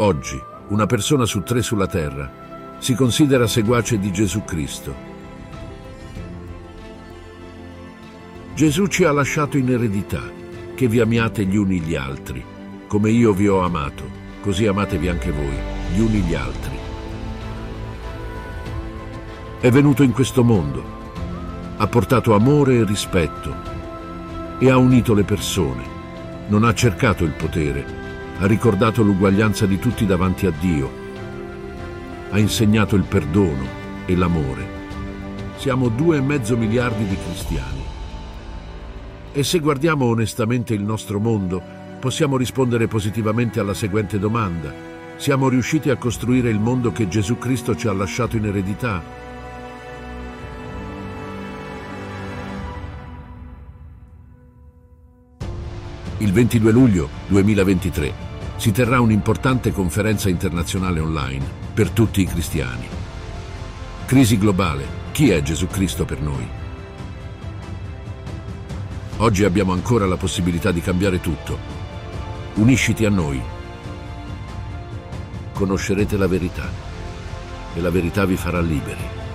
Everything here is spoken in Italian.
Oggi, una persona su tre sulla Terra si considera seguace di Gesù Cristo. Gesù ci ha lasciato in eredità che vi amiate gli uni gli altri, come io vi ho amato, così amatevi anche voi, gli uni gli altri. È venuto in questo mondo, ha portato amore e rispetto e ha unito le persone. Non ha cercato il potere, ha ricordato l'uguaglianza di tutti davanti a Dio, ha insegnato il perdono e l'amore. Siamo due e mezzo miliardi di cristiani. E se guardiamo onestamente il nostro mondo, possiamo rispondere positivamente alla seguente domanda. Siamo riusciti a costruire il mondo che Gesù Cristo ci ha lasciato in eredità? Il 22 luglio 2023 si terrà un'importante conferenza internazionale online per tutti i cristiani. Crisi globale. Chi è Gesù Cristo per noi? Oggi abbiamo ancora la possibilità di cambiare tutto. Unisciti a noi. Conoscerete la verità e la verità vi farà liberi.